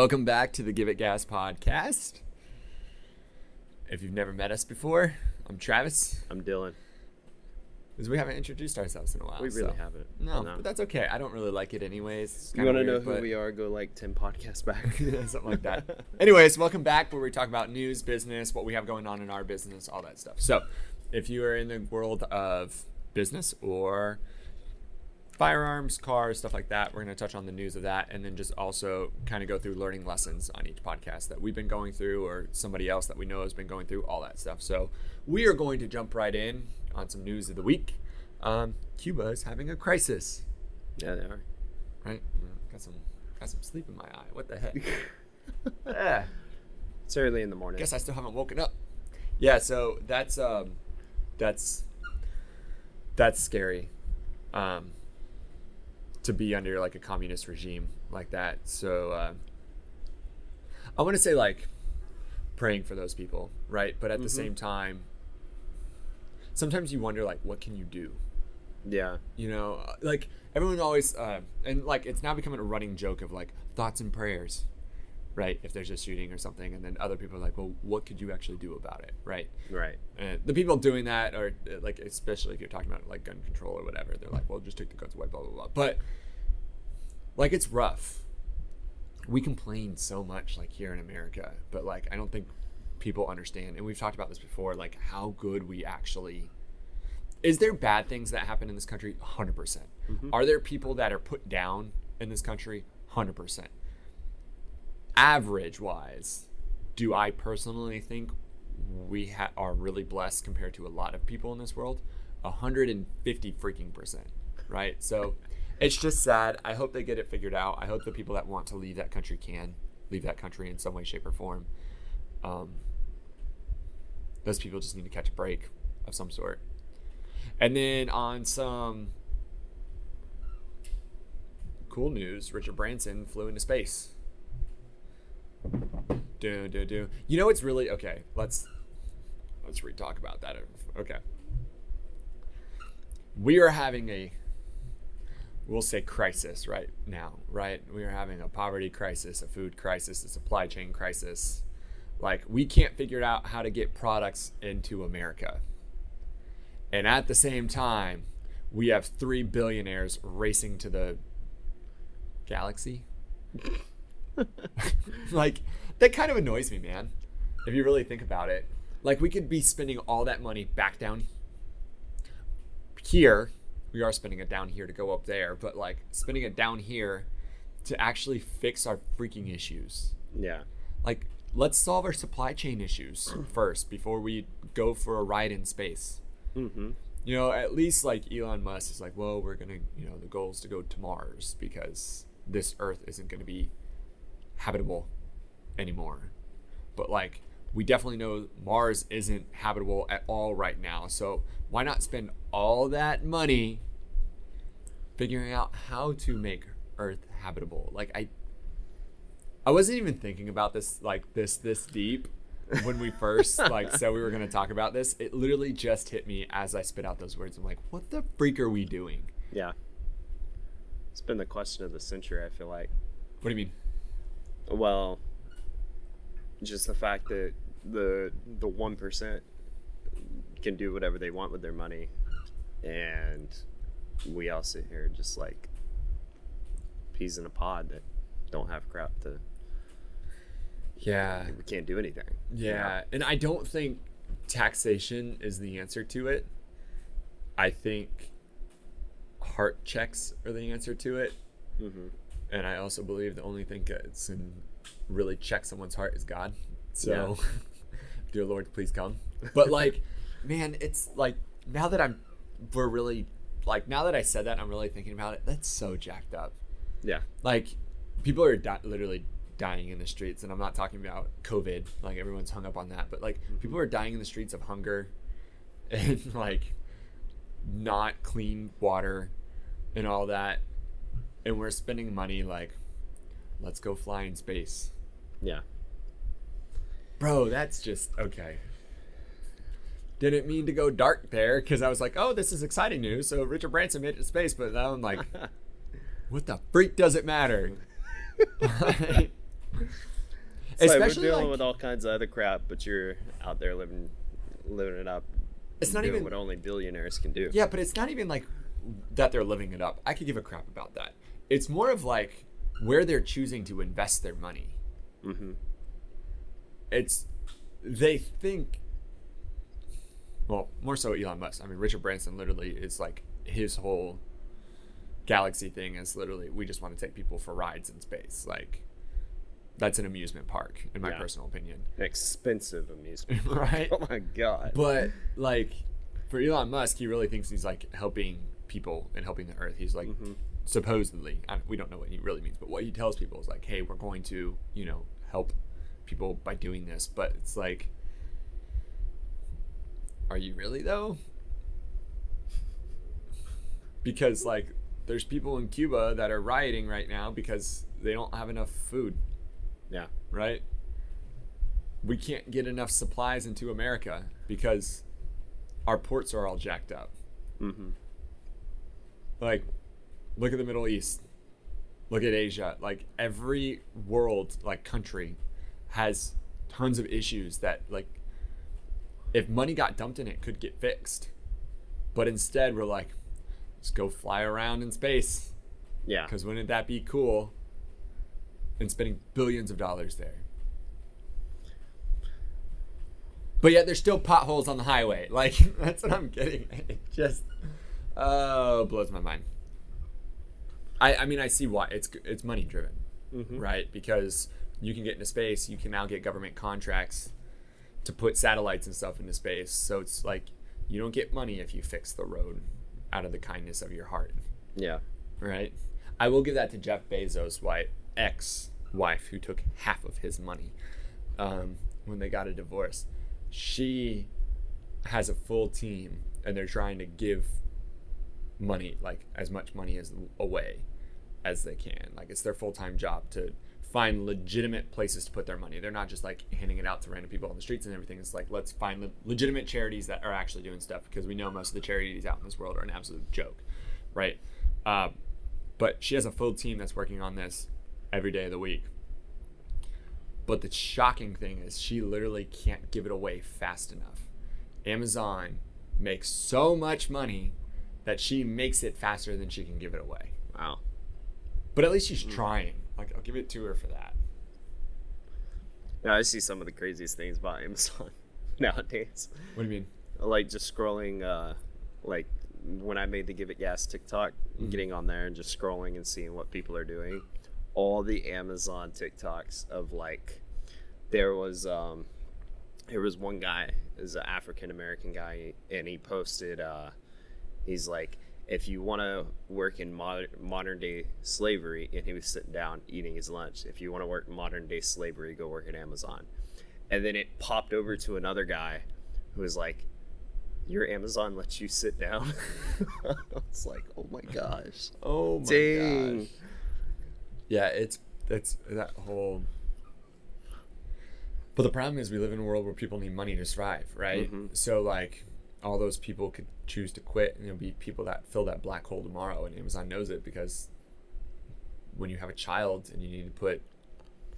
Welcome back to the Give It Gas podcast. If you've never met us before, I'm Travis. I'm Dylan. Because we haven't introduced ourselves in a while. We really so- haven't. No, no, but that's okay. I don't really like it anyways. You want to know who but- we are? Go like 10 podcasts back. something like that. Anyways, welcome back where we talk about news, business, what we have going on in our business, all that stuff. So, if you are in the world of business or firearms, cars, stuff like that, we're going to touch on the news of that and then just also kind of go through learning lessons on each podcast that we've been going through or somebody else that we know has been going through, all that stuff. So, we are going to jump right in on some news of the week. Um, Cuba is having a crisis, yeah, they are. right? Got some got some sleep in my eye. What the heck? yeah. It's early in the morning. guess I still haven't woken up. Yeah, so that's um that's that's scary. Um to be under like a communist regime like that. So uh, I want to say like praying for those people, right? But at the Mhm. same time sometimes you wonder like what can you do? yeah. you know uh, like everyone always uh, and like it's now becoming a running joke of like thoughts and prayers right if there's a shooting or something and then other people are like well what could you actually do about it? Right? Right. and the people doing that are uh, like especially if you're talking about like gun control or whatever they're like well just take the guns away blah blah blah. But like it's rough. We complain so much like here in america but like i don't think people understand and we've talked about this before like how good we actually is there bad things that happen in this country? 100%. Are there people that are put down in this country? 100% average wise do i personally think we ha- are really blessed compared to a lot of people in this world? 150 freaking percent right? So it's just sad. I hope they get it figured out. I hope the people that want to leave that country can leave that country in some way shape or form. Um, those people just need to catch a break of some sort. And then on some cool news richard branson flew into space do do do. You know it's really okay. Let's let's re-talk about that. Okay. We are having a we'll say crisis right now, right? We are having a poverty crisis, a food crisis, a supply chain crisis. Like we can't figure out how to get products into America. And at the same time, we have three billionaires racing to the galaxy like that kind of annoys me man if you really think about it like we could be spending all that money back down here we are spending it down here to go up there but like spending it down here to actually fix our freaking issues Yeah. like let's solve our supply chain issues first before we go for a ride in space Mm-hmm. you know, at least like Elon Musk is like, well, we're gonna, you know, the goal is to go to Mars because this Earth isn't gonna be habitable anymore. But like, we definitely know Mars isn't habitable at all right now. So why not spend all that money figuring out how to make Earth habitable? Like I, I wasn't even thinking about this like this this deep when we first like said we were going to talk about this it literally just hit me as i spit out those words i'm like what the freak are we doing Yeah. It's been the question of the century, I feel like. what do you mean Well, just the fact that the the one percent can do whatever they want with their money, and we all sit here just like peas in a pod that don't have crap to. yeah We can't do anything. know? yeah and i don't think taxation is the answer to it i think heart checks are the answer to it Mhm. And i also believe the only thing that can really check someone's heart is god. So dear lord please come. But like man it's like now that i'm we're really like now that i said that i'm really thinking about it that's so jacked up. Yeah. like people are di- literally dying in the streets and i'm not talking about covid like everyone's hung up on that but like mm-hmm. people are dying in the streets of hunger and like not clean water and all that and we're spending money like let's go fly in space Yeah. bro that's just okay didn't mean to go dark there because i was like oh this is exciting news so richard branson made it to space but now i'm like what the freak does it matter It's like we're Especially dealing like- with all kinds of other crap, but you're out there living, living it up. It's not even what only billionaires can do. Yeah, but it's not even like that they're living it up. I could give a crap about that. It's more of like where they're choosing to invest their money. Mm-hmm. It's they think well, more so Elon Musk. I mean, Richard Branson literally is like his whole galaxy thing is literally we just want to take people for rides in space. Like that's an amusement park in my Yeah. personal opinion. An expensive amusement. right? oh my god. But like for Elon Musk, he really thinks he's like helping people and helping the earth. He's like Mhm. supposedly, I, we don't know what he really means, but what he tells people is like, "Hey, we're going to, you know, help people by doing this." But it's like are you really though? Because like there's people in Cuba that are rioting right now because they don't have enough food Yeah. right? We can't get enough supplies into America because our ports are all jacked up. Mm-hmm. Like, look at the Middle East. Look at Asia. Like every world, like country, has tons of issues that, like, if money got dumped in it, could get fixed. But instead, we're like, let's go fly around in space. Yeah. Because wouldn't that be cool? And spending billions of dollars there. But yet there's still potholes on the highway. Like that's what I'm getting. It just oh blows my mind. I I mean I see why it's it's money driven, Mhm. right? Because you can get into space, you can now get government contracts to put satellites and stuff into space. So it's like you don't get money if you fix the road out of the kindness of your heart Yeah. right? I will give that to Jeff Bezos' wife, ex-wife, who took half of his money um, when they got a divorce. She has a full team, and they're trying to give money, like as much money as away as they can. Like it's their full-time job to find legitimate places to put their money. They're not just like handing it out to random people on the streets and everything. It's like let's find le- legitimate charities that are actually doing stuff because we know most of the charities out in this world are an absolute joke, right? Um, but she has a full team that's working on this every day of the week. But the shocking thing is, she literally can't give it away fast enough. Amazon makes so much money that she makes it faster than she can give it away. Wow. But at least she's trying. Like, I'll give it to her for that. Yeah, I see some of the craziest things about Amazon nowadays. What do you mean? Like just scrolling, uh, like when I made the Give It Gas TikTok, getting on there and just scrolling and seeing what people are doing. All the Amazon TikToks of like, there was um, there was one guy, is an African American guy, and he posted, uh, he's like, if you want to work in modern modern day slavery, and he was sitting down eating his lunch. If you want to work modern day slavery, go work at Amazon. And then it popped over to another guy who was like, "Your Amazon lets you sit down." it's like, "Oh my gosh, Oh my dang!" gosh. Yeah, it's it's that whole. But the problem is, we live in a world where people need money to survive, right? Mhm. So like, all those people could choose to quit, and there'll be people that fill that black hole tomorrow, and Amazon knows it because when you have a child and you need to put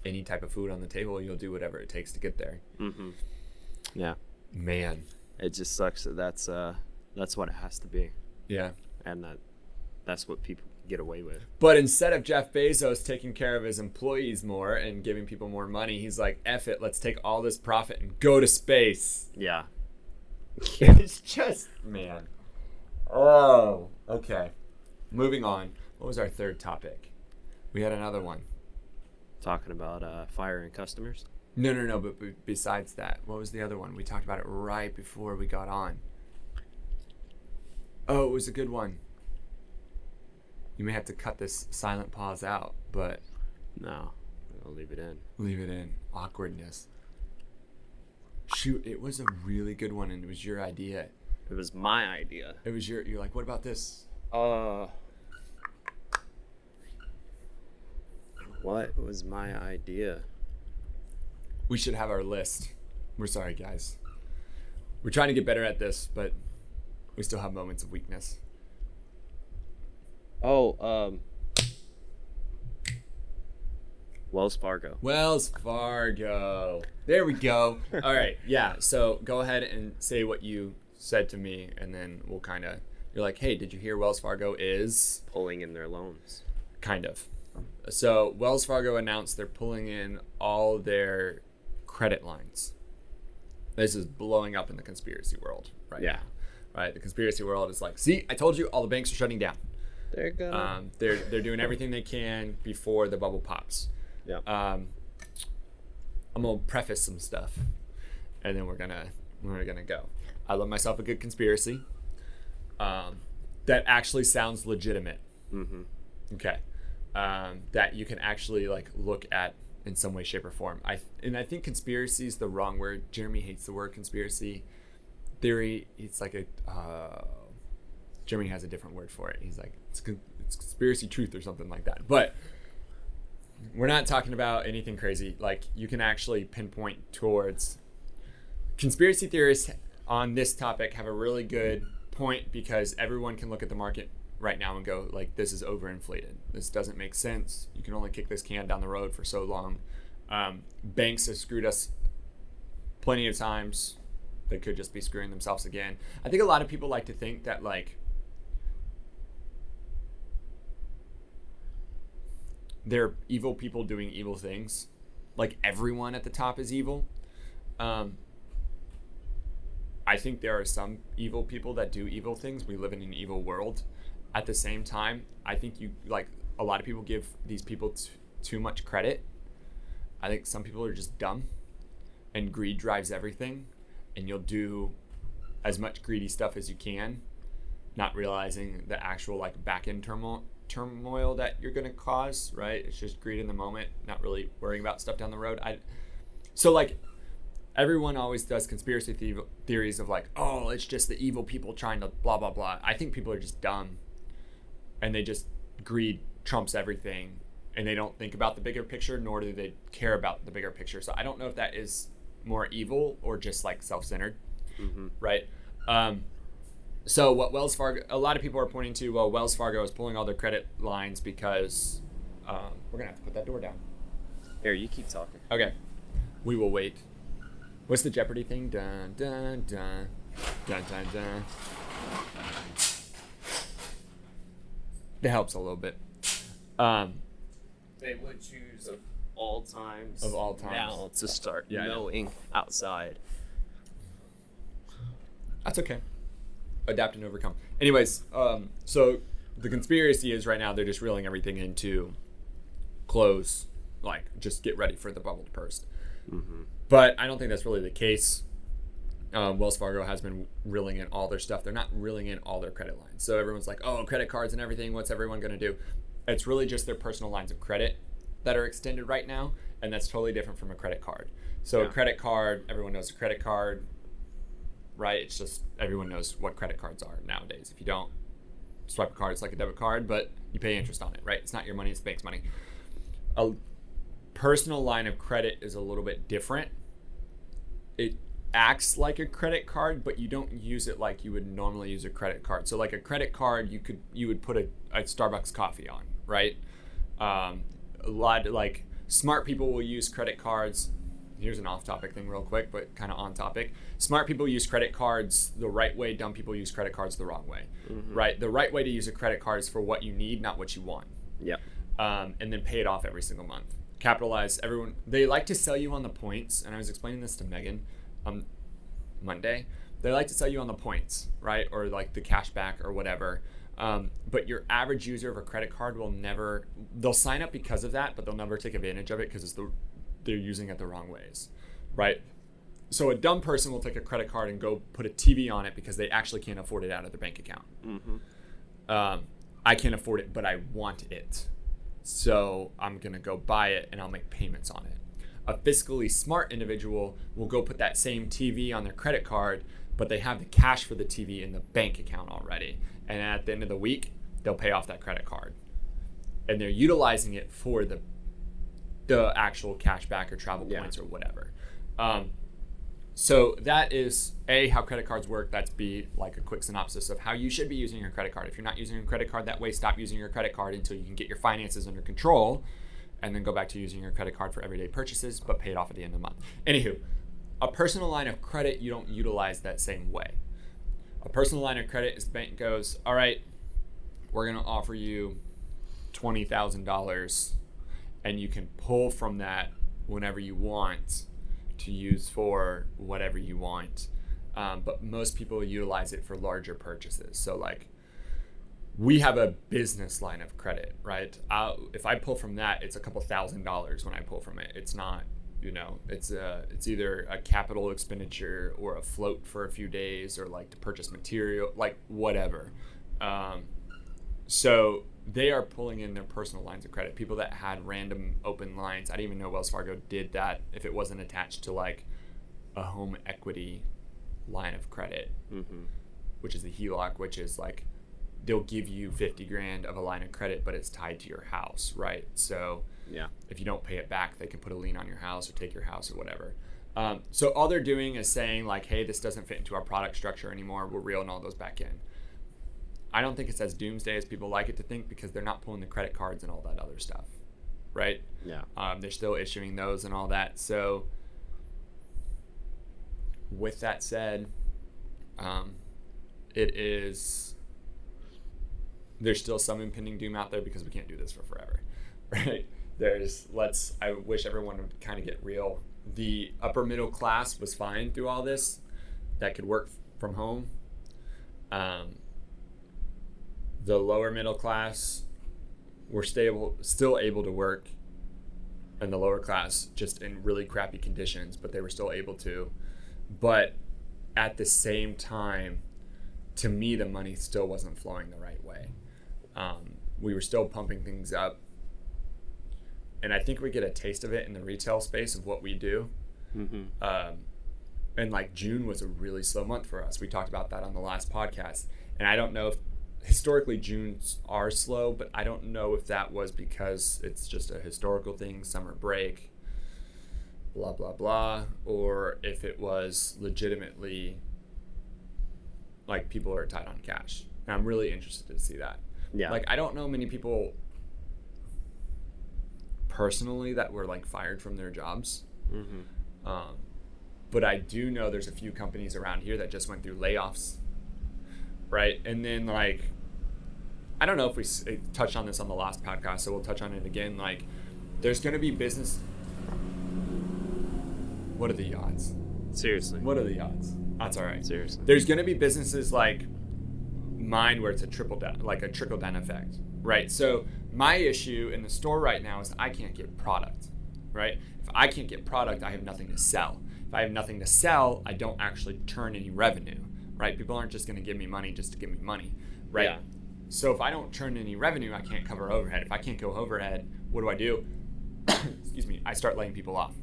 any type of food on the table, you'll do whatever it takes to get there. Mm-hmm. Yeah, Man, it just sucks that that's uh that's what it has to be, yeah. and that that's what people get away with. But instead of Jeff Bezos taking care of his employees more and giving people more money, he's like, F it, let's take all this profit and go to space. Yeah. It's just, man. Oh, okay. Moving on. What was our third topic? We had another one. Talking about uh, firing customers. No, no, no, but, but besides that, what was the other one? We talked about it right before we got on. Oh, it was a good one. You may have to cut this silent pause out, but No, I'll leave it in. Leave it in. Awkwardness. Shoot, it was a really good one and it was your idea. It was my idea. It was your you're like, what about this? Uh, what was my idea? We should have our list. We're sorry guys. We're trying to get better at this, but we still have moments of weakness. Oh, um, Wells Fargo. Wells Fargo. There we go. All right. Yeah. So go ahead and say what you said to me, and then we'll kind of. You're like, hey, did you hear Wells Fargo is Pulling in their loans. kind of. So Wells Fargo announced they're pulling in all their credit lines. This is blowing up in the conspiracy world right Yeah. now. Right, the conspiracy world is like, see, I told you, all the banks are shutting down. They're gonna. Um, they're they're doing everything they can before the bubble pops. Yeah. Um, I'm gonna preface some stuff, and then we're gonna we're gonna go. I love myself a good conspiracy. Um, that actually sounds legitimate. mm-hmm. Okay, um, that you can actually like look at in some way, shape, or form. I and I think conspiracy is the wrong word. Jeremy hates the word conspiracy theory. It's like a uh, Jeremy has a different word for it. He's like it's, con- it's conspiracy truth or something like that. But we're not talking about anything crazy. Like you can actually pinpoint towards conspiracy theorists on this topic have a really good point because everyone can look at the market right now and go like this is overinflated. This doesn't make sense. You can only kick this can down the road for so long. Um, banks have screwed us plenty of times. They could just be screwing themselves again. I think a lot of people like to think that like they're evil people doing evil things like everyone at the top is evil um, I think there are some evil people that do evil things. We live in an evil world. At the same time, I think you like a lot of people give these people t- too much credit. I think some people are just dumb and greed drives everything and you'll do as much greedy stuff as you can not realizing the actual like back end turmoil turmoil that you're going to cause, right? It's just greed in the moment, not really worrying about stuff down the road. I so like everyone always does conspiracy the- theories of like, oh, it's just the evil people trying to blah blah blah. I think people are just dumb, and they just greed trumps everything, and they don't think about the bigger picture, nor do they care about the bigger picture. So I don't know if that is more evil or just like self-centered, Mm-hmm. right? Um, so what Wells Fargo, a lot of people are pointing to, well, Wells Fargo is pulling all their credit lines because um, we're gonna have to put that door down. Here, you keep talking. Okay. We will wait. What's the Jeopardy thing? Dun dun dun dun dun dun. It helps a little bit. Um, They would choose of all times. Of all times. Now to start Yeah, I know. knowing outside. that's okay. Adapt and overcome. Anyways, um, so the conspiracy is right now they're just reeling everything into close, like just get ready for the bubble to burst. Mm-hmm. But I don't think that's really the case. Um, Wells Fargo has been reeling in all their stuff. They're not reeling in all their credit lines. So everyone's like, oh, credit cards and everything. What's everyone going to do? It's really just their personal lines of credit that are extended right now. And that's totally different from a credit card. So a credit card, everyone knows a credit card, right? It's just everyone knows what credit cards are nowadays. If you don't swipe a card, it's like a debit card, but you pay interest on it, right? It's not your money, it's the bank's money. A personal line of credit is a little bit different. It acts like a credit card, but you don't use it like you would normally use a credit card. So like a credit card, you could you would put a, a Starbucks coffee on, right? Um, a lot like smart people will use credit cards. Here's an off-topic thing, real quick, but kind of on topic. Smart people use credit cards the right way. Dumb people use credit cards the wrong way, right? The right way to use a credit card is for what you need, not what you want Yep. um, and then pay it off every single month. Capitalize everyone. They like to sell you on the points, and I was explaining this to Megan on Monday. They like to sell you on the points, right, or like the cash back or whatever. Um, but your average user of a credit card will never. They'll sign up because of that, but they'll never take advantage of it because it's the they're using it the wrong ways, right? So a dumb person will take a credit card and go put a TV on it because they actually can't afford it out of their bank account Mm-hmm. um, I can't afford it, but I want it. So I'm going to go buy it and I'll make payments on it. A fiscally smart individual will go put that same TV on their credit card, but they have the cash for the TV in the bank account already. And at the end of the week, they'll pay off that credit card. And they're utilizing it for the the actual cashback or travel Yeah. points or whatever. Um, so that is A, how credit cards work. That's B, like a quick synopsis of how you should be using your credit card. If you're not using your credit card that way, stop using your credit card until you can get your finances under control and then go back to using your credit card for everyday purchases, but pay it off at the end of the month. Anywho, a personal line of credit, you don't utilize that same way. A personal line of credit is the bank goes, all right, we're going to offer you $20,000 and you can pull from that whenever you want to use for whatever you want. Um, but most people utilize it for larger purchases. So, like, we have a business line of credit, right? if I pull from that, it's a couple thousand dollars when I pull from it. It's not, you know, it's a, it's either a capital expenditure or a float for a few days or like to purchase material, like whatever. Um, so they are pulling in their personal lines of credit. People that had random open lines. I didn't even know Wells Fargo did that if it wasn't attached to like a home equity line of credit, Mm-hmm. which is the HELOC, which is like they'll give you 50 grand of a line of credit, but it's tied to your house, right? So Yeah. if you don't pay it back, they can put a lien on your house or take your house or whatever. Um, so all they're doing is saying like, hey, this doesn't fit into our product structure anymore. We're reeling all those back in. I don't think it's as doomsday as people like it to think because they're not pulling the credit cards and all that other stuff, right? Yeah. Um, they're still issuing those and all that. So, with that said, um, it is there's still some impending doom out there because we can't do this for forever, right? There's let's. I wish everyone would kind of get real. The upper middle class was fine through all this, that could work from home. Um, the lower middle class were stable, still able to work, and the lower class just in really crappy conditions, but they were still able to. But at the same time, to me, the money still wasn't flowing the right way. Um, we were still pumping things up. And I think we get a taste of it in the retail space of what we do. Mm-hmm. Um, and like June was a really slow month for us. We talked about that on the last podcast. And I don't know if historically Junes are slow, but I don't know if that was because it's just a historical thing, summer break, blah, blah, blah, or if it was legitimately like people are tight on cash. And I'm really interested to see that. Yeah. Like I don't know many people personally that were like fired from their jobs. Mm-hmm. Um, but I do know there's a few companies around here that just went through layoffs, right? And then like, I don't know if we eh, touched on this on the last podcast, so we'll touch on it again. Like, there's going to be business. What are the odds? Seriously. What are the odds? That's all right. Seriously. There's going to be businesses like mine where it's a triple down, like a trickle down effect, right? So my issue in the store right now is I can't get product, right? If I can't get product, I have nothing to sell. If I have nothing to sell, I don't actually turn any revenue, right? People aren't just going to give me money just to give me money, right? Yeah. So if I don't turn any revenue, I can't cover overhead. If I can't go overhead, what do I do? Excuse me. I start laying people off.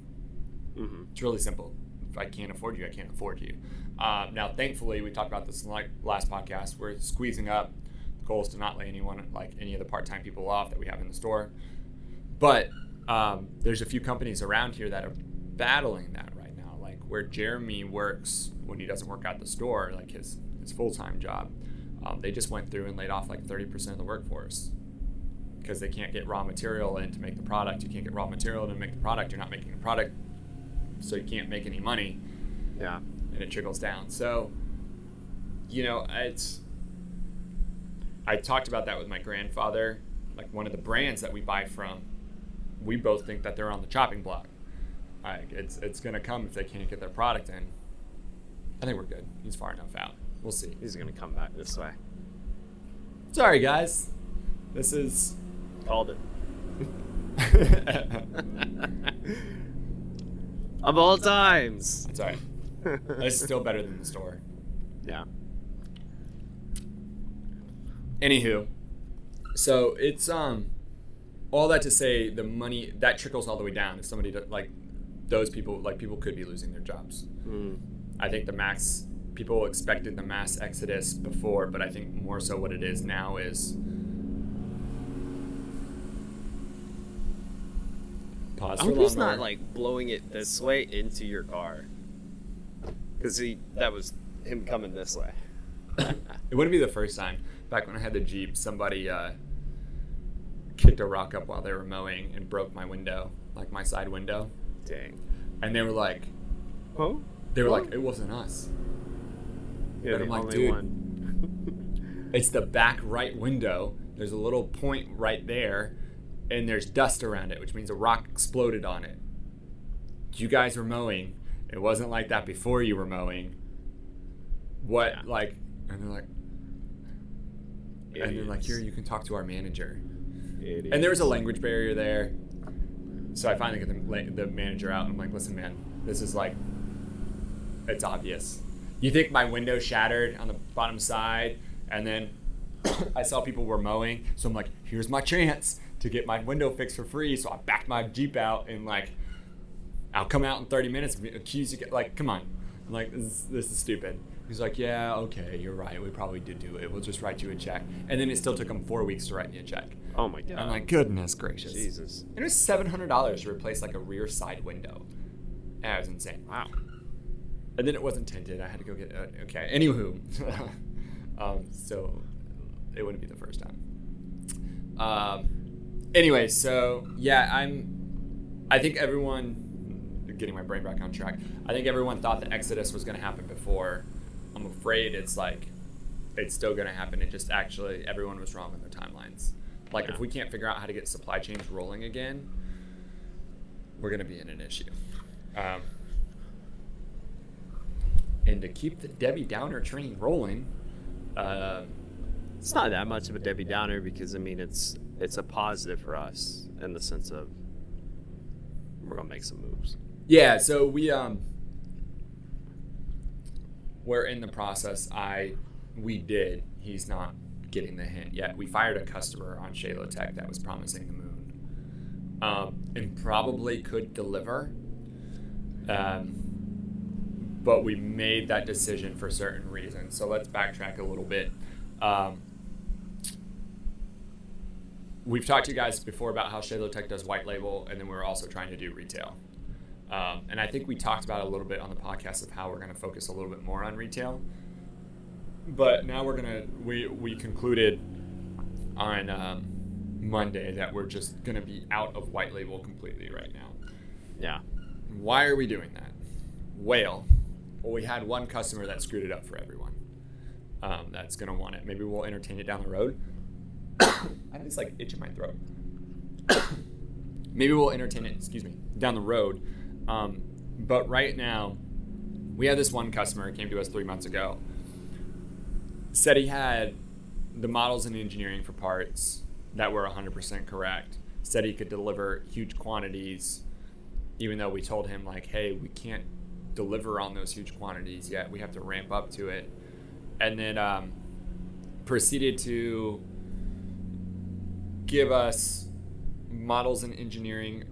Mm-hmm. It's really simple. If I can't afford you, I can't afford you. Um, now, thankfully, we talked about this in like last podcast. We're squeezing up. The goal is to not lay anyone, like any of the part-time people, off that we have in the store. But um, there's a few companies around here that are battling that right now. Like where Jeremy works when he doesn't work at the store, like his his full-time job. Um, they just went through and laid off like 30% of the workforce because they can't get raw material in to make the product. You can't get raw material to make the product. You're not making the product so you can't make any money Yeah. and it trickles down so you know it's i talked about that with my grandfather like one of the brands that we buy from we both think that they're on the chopping block like it's it's gonna come if they can't get their product in i think we're good he's far enough out we'll see He's gonna come back this way. sorry guys this is Called it. of all times. it's all right it's still better than the store Yeah. Anywho, so it's um all that to say the money that trickles all the way down. If somebody like those people like people could be losing their jobs. Mm. I think the max people expected the mass exodus before, but I think more so what it is now is pause I hope he's not like blowing it this way into your car. Cause he that was him coming this way. It wouldn't be the first time. Back when I had the Jeep, somebody uh, picked a rock up while they were mowing and broke my window, like my side window. Dang. And they were like, Huh? they were like, it wasn't us. And I'm like, dude. one. It's the back right window. There's a little point right there, and there's dust around it, which means a rock exploded on it. You guys were mowing. It wasn't like that before you were mowing. What, Yeah. like, and they're like, and they're like, here, you can talk to our manager. Idiots. And there was a language barrier there. So I finally get the, the manager out and I'm like, listen, man, this is like, it's obvious. You think my window shattered on the bottom side and then I saw people were mowing. So I'm like, here's my chance to get my window fixed for free. So I backed my Jeep out and like, I'll come out in 30 minutes accuse you. Like, come on. I'm like, this is, this is stupid. He's like, yeah, okay, you're right. We probably did do it. We'll just write you a check. And then it still took him four weeks to write me a check. Oh my god. I'm like, goodness gracious. Jesus. And it was seven hundred dollars to replace like a rear side window. That was insane. Wow. And then it wasn't tinted. I had to go get. Uh, okay. Anywho, um, so it wouldn't be the first time. Um. Anyway, so yeah, I'm. I think everyone. Getting my brain back on track. I think everyone thought the Exodus was going to happen before. I'm afraid it's like, it's still going to happen. It just actually everyone was wrong on their timelines. Like Yeah. if we can't figure out how to get supply chains rolling again, we're going to be in an issue. Um, and to keep the Debbie Downer train rolling, uh, It's not that much of a Debbie Downer because I mean it's it's a positive for us in the sense of we're gonna make some moves. yeah. So we um, we're in the process. I we did. He's not getting the hint yet. We fired a customer on ShaloTek that was promising the moon, um, and probably could deliver. Um, but we made that decision for certain reasons. So let's backtrack a little bit. Um, we've talked to you guys before about how ShaloTek does white label, and then we were also trying to do retail. Um, and I think we talked about a little bit on the podcast of how we're going to focus a little bit more on retail. But now we're gonna we we concluded on um, Monday that we're just gonna be out of white label completely right now. Yeah. Why are we doing that? Whale. Well, we had one customer that screwed it up for everyone. Um, that's gonna want it. Maybe we'll entertain it down the road. I have this like itch in my throat. Maybe we'll entertain it. Excuse me, down the road. Um, but right now, we had this one customer came to us three months ago. Said he had the models and engineering for parts that were 100% correct. Said he could deliver huge quantities even though we told him like hey we can't deliver on those huge quantities yet. We have to ramp up to it. And then um, proceeded to give us models and engineering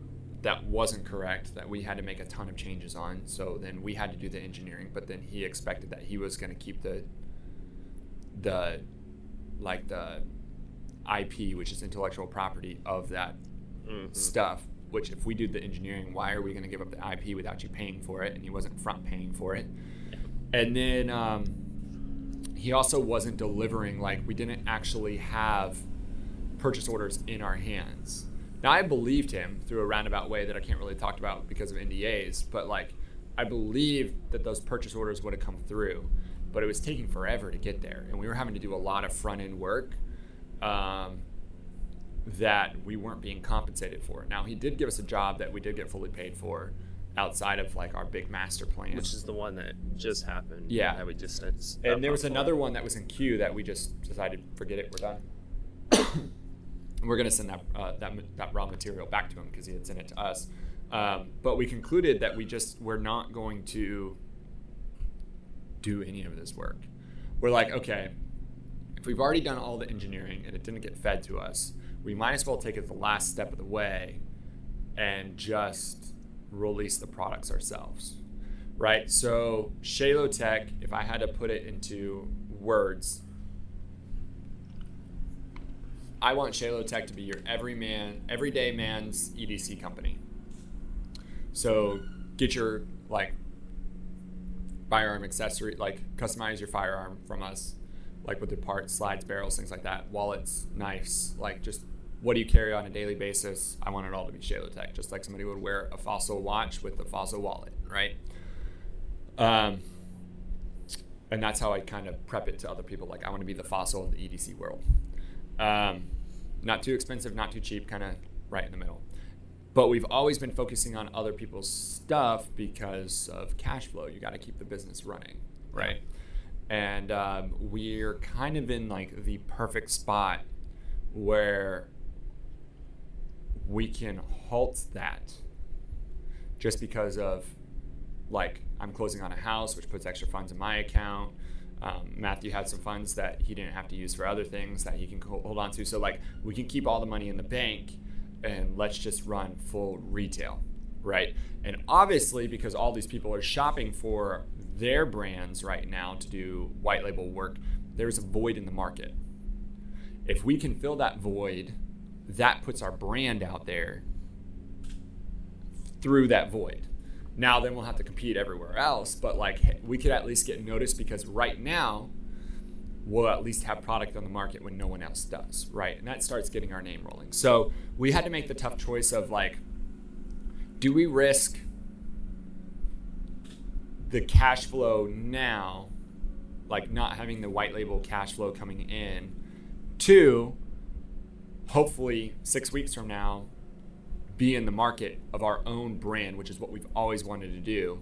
that wasn't correct that we had to make a ton of changes on. So then we had to do the engineering but then he expected that he was going to keep the the like the ip which is intellectual property of that Mhm. stuff. Which, if we do the engineering, why are we going to give up the IP without you paying for it? And he wasn't front paying for it. And then um, he also wasn't delivering. Like we didn't actually have purchase orders in our hands. Now I believed him through a roundabout way that I can't really talk about because of NDAs. But like I believed that those purchase orders would have come through, but it was taking forever to get there, and we were having to do a lot of front end work. Um, that we weren't being compensated for. Now he did give us a job that we did get fully paid for outside of like our big master plan. Which is the one that just happened. Yeah. That we just and there was another one that was in queue that we just decided forget it, we're done. we're gonna send that uh, that that raw material back to him because he had sent it to us. Um, but we concluded that we just we're not going to do any of this work. We're like, okay, if we've already done all the engineering and it didn't get fed to us, we might as well take it the last step of the way and just release the products ourselves. Right? So, ShaloTek, if I had to put it into words, I want ShaloTek to be your every man, everyday man's EDC company. So, get your like firearm accessory, like customize your firearm from us, like with the parts, slides, barrels, things like that, wallets, knives, like just what do you carry on a daily basis? I want it all to be ShaloTek, just like somebody would wear a fossil watch with a fossil wallet, right? Um, and that's how I kind of prep it to other people. Like I want to be the fossil of the EDC world. Um, not too expensive, not too cheap, kind of right in the middle. But we've always been focusing on other people's stuff because of cash flow. You got to keep the business running, right? And um, we're kind of in like the perfect spot where we can halt that just because of like I'm closing on a house, which puts extra funds in my account. Um, Matthew had some funds that he didn't have to use for other things that he can hold on to. So like we can keep all the money in the bank and let's just run full retail, right? And obviously, because all these people are shopping for their brands right now to do white label work, there's a void in the market. If we can fill that void, that puts our brand out there through that void. Now, then we'll have to compete everywhere else, but like we could at least get noticed because right now, we'll at least have product on the market when no one else does, right? And that starts getting our name rolling. So we had to make the tough choice of like, do we risk the cash flow now, like not having the white label cash flow coming in, to hopefully six weeks from now be in the market of our own brand, which is what we've always wanted to do?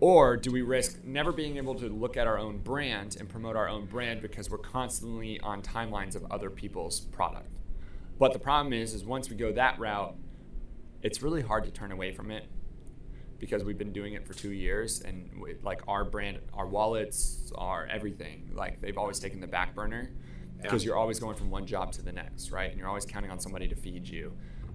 Or do we risk never being able to look at our own brand and promote our own brand because we're constantly on timelines of other people's product? But the problem is, is once we go that route, it's really hard to turn away from it because we've been doing it for two years and we, like our brand, our wallets, our everything, like they've always taken the back burner because Yeah. you're always going from one job to the next, right? And you're always counting on somebody to feed you.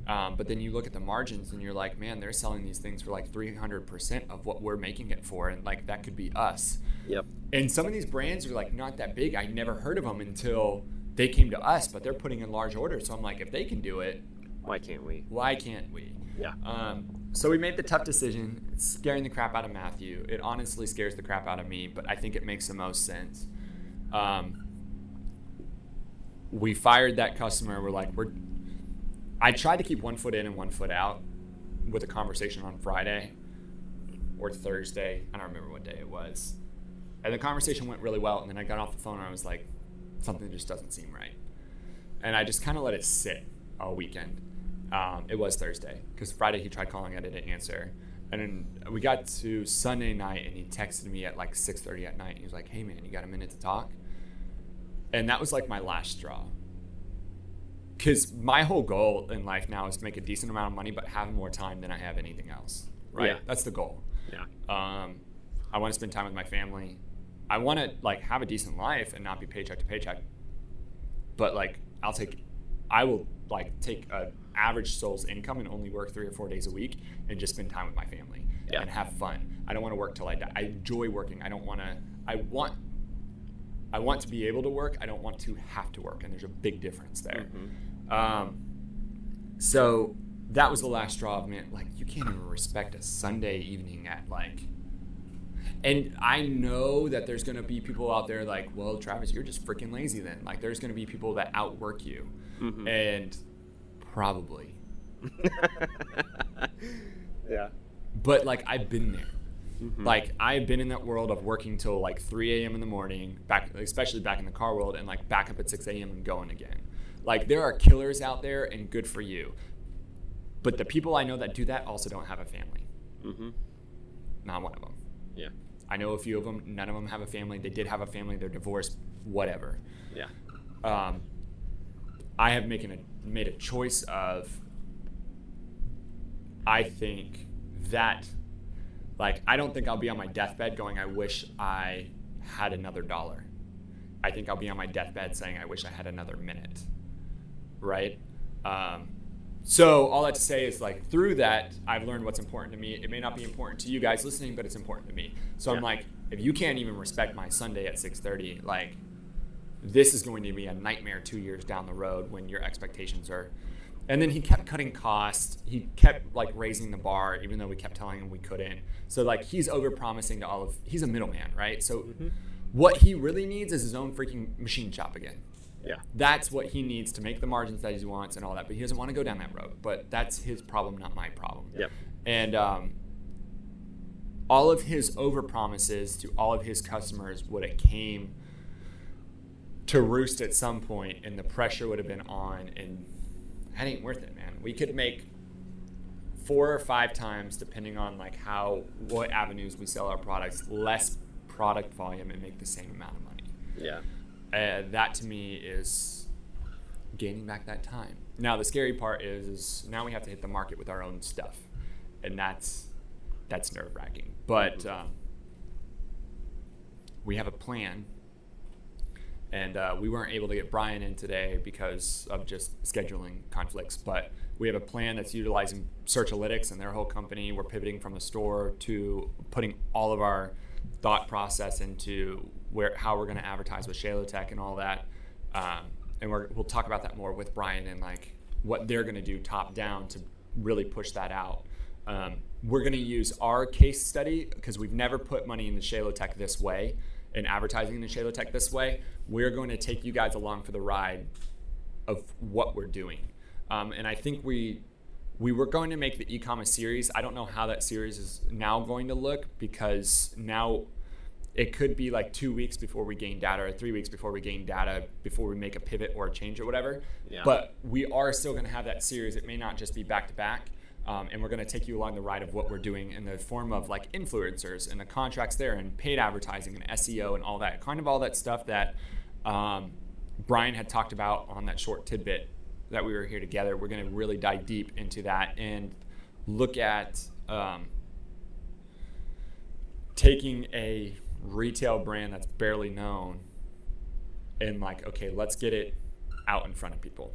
Um, but then you look at the margins and you're like, man, they're selling these things for like 300% of what we're making it for. And like that could be us. Yep. And some of these brands are like not that big. I never heard of them until they came to us, but they're putting in large orders. So I'm like, if they can do it, Why can't we? why can't we? Yeah. Um, so we made the tough decision. It's scaring the crap out of Matthew. It honestly scares the crap out of me, but I think it makes the most sense. Um, we fired that customer. We're like, we're. I tried to keep one foot in and one foot out with a conversation on Friday or Thursday. I don't remember what day it was. And the conversation went really well. And then I got off the phone and I was like, something just doesn't seem right. And I just kind of let it sit all weekend. Um, it was Thursday because Friday he tried calling, I didn't answer. And then we got to Sunday night and he texted me at like 6:30 at night. He was like, "Hey man, you got a minute to talk?" And that was like my last straw. Cuz my whole goal in life now is to make a decent amount of money but have more time than I have anything else. Right? Yeah. That's the goal. Yeah. Um, I want to spend time with my family. I want to like have a decent life and not be paycheck to paycheck. But like, I'll take, I will like take a average soul's income and only work three or four days a week and just spend time with my family Yeah. and have fun. I don't want to work till I die. I enjoy working. I don't want to. I want. I want to be able to work. I don't want to have to work, and there's a big difference there. Um, so that was the last straw of man. Like you can't even respect a Sunday evening at like. And I know that there's gonna be people out there like, well, Travis, you're just freaking lazy. Then like, there's gonna be people that outwork you, Mhm. and probably, yeah. but like I've been there. Mhm. Like I've been in that world of working till like 3 a.m. in the morning, back especially back in the car world, and like back up at 6 a.m. and going again. Like there are killers out there, and good for you. But the people I know that do that also don't have a family. Mm-hmm. Not one of them. Yeah. I know a few of them. None of them have a family. They did have a family. They're divorced. Whatever. Yeah. Um, I have making a made a choice of. I think that, like, I don't think I'll be on my deathbed going, "I wish I had another dollar." I think I'll be on my deathbed saying, "I wish I had another minute." Right. Um, so all that to say is like through that I've learned what's important to me. It may not be important to you guys listening, but it's important to me. So I'm like, if you can't even respect my Sunday at 6:30, like this is going to be a nightmare two years down the road when your expectations are. And then he kept cutting costs. He kept like raising the bar, even though we kept telling him we couldn't. So like he's over promising to all of. He's a middleman, right? So what he really needs is his own freaking machine shop again. Yeah. That's what he needs to make the margins that he wants and all that. But he doesn't want to go down that road. But that's his problem, not my problem. Yep. And um, all of his over promises to all of his customers would have came to roost at some point, and the pressure would have been on, and that ain't worth it, man. We could make four or five times, depending on like how what avenues we sell our products, less product volume and make the same amount of money. Yeah. Uh, that to me is gaining back that time. Now the scary part is, is now we have to hit the market with our own stuff, and that's that's nerve wracking. But um, we have a plan, and uh, we weren't able to get Brian in today because of just scheduling conflicts. But we have a plan that's utilizing Searchalytics and their whole company. We're pivoting from the store to putting all of our thought process into where how we're going to advertise with ShaloTek and all that. Um, and we're, we'll talk about that more with Brian and like what they're going to do top down to really push that out. Um, we're going to use our case study because we've never put money in the ShaloTek this way and advertising in the ShaloTek this way. We're going to take you guys along for the ride of what we're doing. Um, and I think we we were going to make the e-commerce series. I don't know how that series is now going to look because now it could be like two weeks before we gain data or three weeks before we gain data before we make a pivot or a change or whatever. Yeah. But we are still going to have that series. It may not just be back to back. Um, and we're going to take you along the ride of what we're doing in the form of like influencers and the contracts there and paid advertising and SEO and all that kind of all that stuff that um, Brian had talked about on that short tidbit that we were here together. We're going to really dive deep into that and look at um, taking a retail brand that's barely known and like, okay, let's get it out in front of people.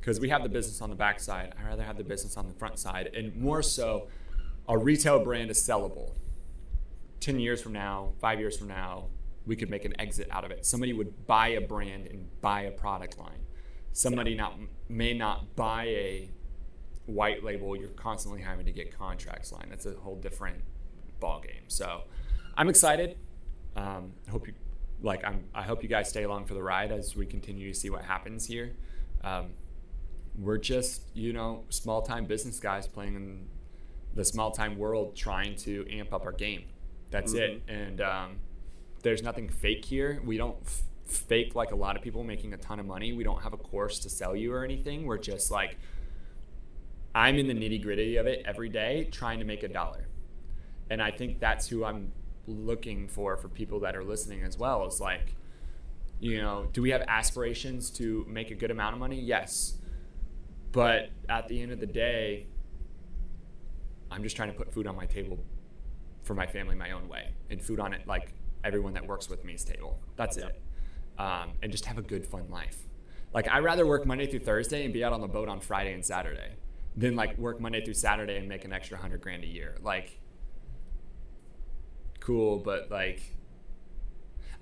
Because we have the business on the back side. I'd rather have the business on the front side. And more so, a retail brand is sellable. 10 years from now, five years from now, we could make an exit out of it. Somebody would buy a brand and buy a product line. Somebody not may not buy a white label. You're constantly having to get contracts line. That's a whole different ball game. So I'm excited. Um, I hope you like. I'm. I hope you guys stay along for the ride as we continue to see what happens here. Um, we're just you know small time business guys playing in the small time world, trying to amp up our game. That's it. And um, there's nothing fake here. We don't f- fake like a lot of people making a ton of money. We don't have a course to sell you or anything. We're just like, I'm in the nitty gritty of it every day trying to make a dollar. And I think that's who I'm looking for for people that are listening as well is like, you know, do we have aspirations to make a good amount of money? Yes. But at the end of the day, I'm just trying to put food on my table for my family my own way and food on it like everyone that works with me's table. That's it. Um, and just have a good, fun life. Like, I'd rather work Monday through Thursday and be out on the boat on Friday and Saturday than like work Monday through Saturday and make an extra hundred grand a year. Like, cool, but like,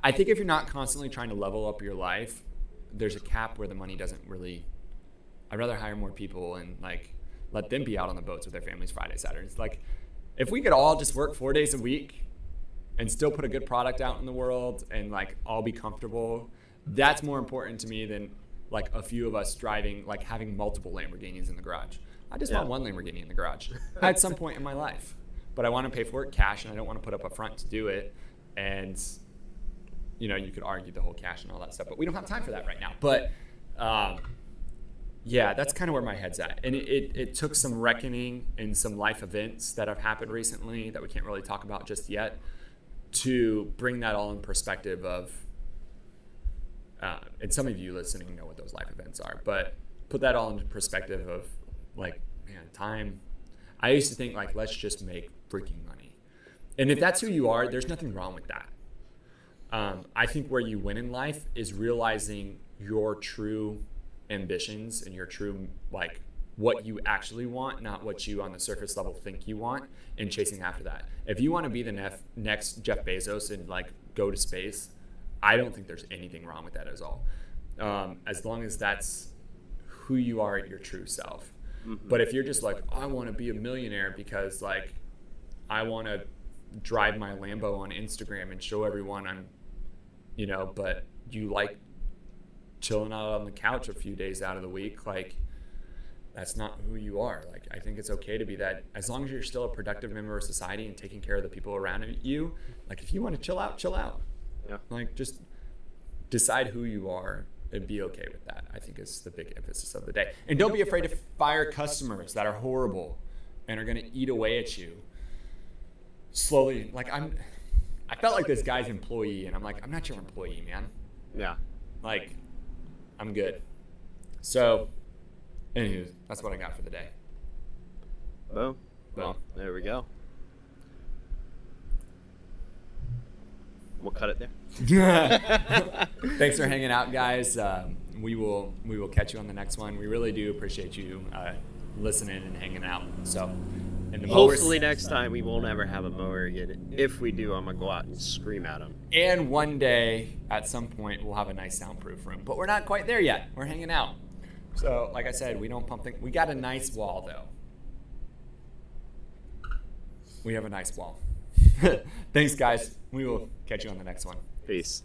I think if you're not constantly trying to level up your life, there's a cap where the money doesn't really. I'd rather hire more people and like let them be out on the boats with their families Friday, Saturdays. Like, if we could all just work four days a week and still put a good product out in the world and like all be comfortable, that's more important to me than like a few of us driving, like having multiple Lamborghinis in the garage. I just want one Lamborghini in the garage at some point in my life, but I want to pay for it cash and I don't want to put up a front to do it. And you know, you could argue the whole cash and all that stuff, but we don't have time for that right now. But um, yeah, that's kind of where my head's at. And it, it, it took some reckoning and some life events that have happened recently that we can't really talk about just yet to bring that all in perspective of, uh, and some of you listening know what those life events are, but put that all into perspective of like, man, time. I used to think like, let's just make freaking money. And if that's who you are, there's nothing wrong with that. Um, I think where you win in life is realizing your true ambitions and your true like what you actually want, not what you on the surface level think you want, and chasing after that. If you want to be the nef- next Jeff Bezos and like go to space, I don't think there's anything wrong with that at all. Um, as long as that's who you are at your true self. But if you're just like, I want to be a millionaire because like I want to drive my Lambo on Instagram and show everyone I'm, you know, but you like chilling out on the couch a few days out of the week, like that's not who you are. Like I think it's okay to be that as long as you're still a productive member of society and taking care of the people around you. Like if you want to chill out, chill out. Yeah. Like just decide who you are and be okay with that. I think is the big emphasis of the day. And don't be afraid to fire customers that are horrible and are going to eat away at you. Slowly, like I'm I felt like this guy's employee and I'm like I'm not your employee, man. Yeah. Like I'm good. So, anywho, that's what I got for the day. Boom. Well, there we go. We'll cut it there. Thanks for hanging out, guys. Um, we will we will catch you on the next one. We really do appreciate you uh, listening and hanging out. So, and Hopefully next time we won't ever have a mower again. If we do, I'm gonna go out and scream at him. and one day at some point we'll have a nice soundproof room, but we're not quite there yet. We're hanging out. So, like I said, we don't pump things. We got a nice wall though. We have a nice wall. Thanks, guys. We will catch you on the next one. Peace.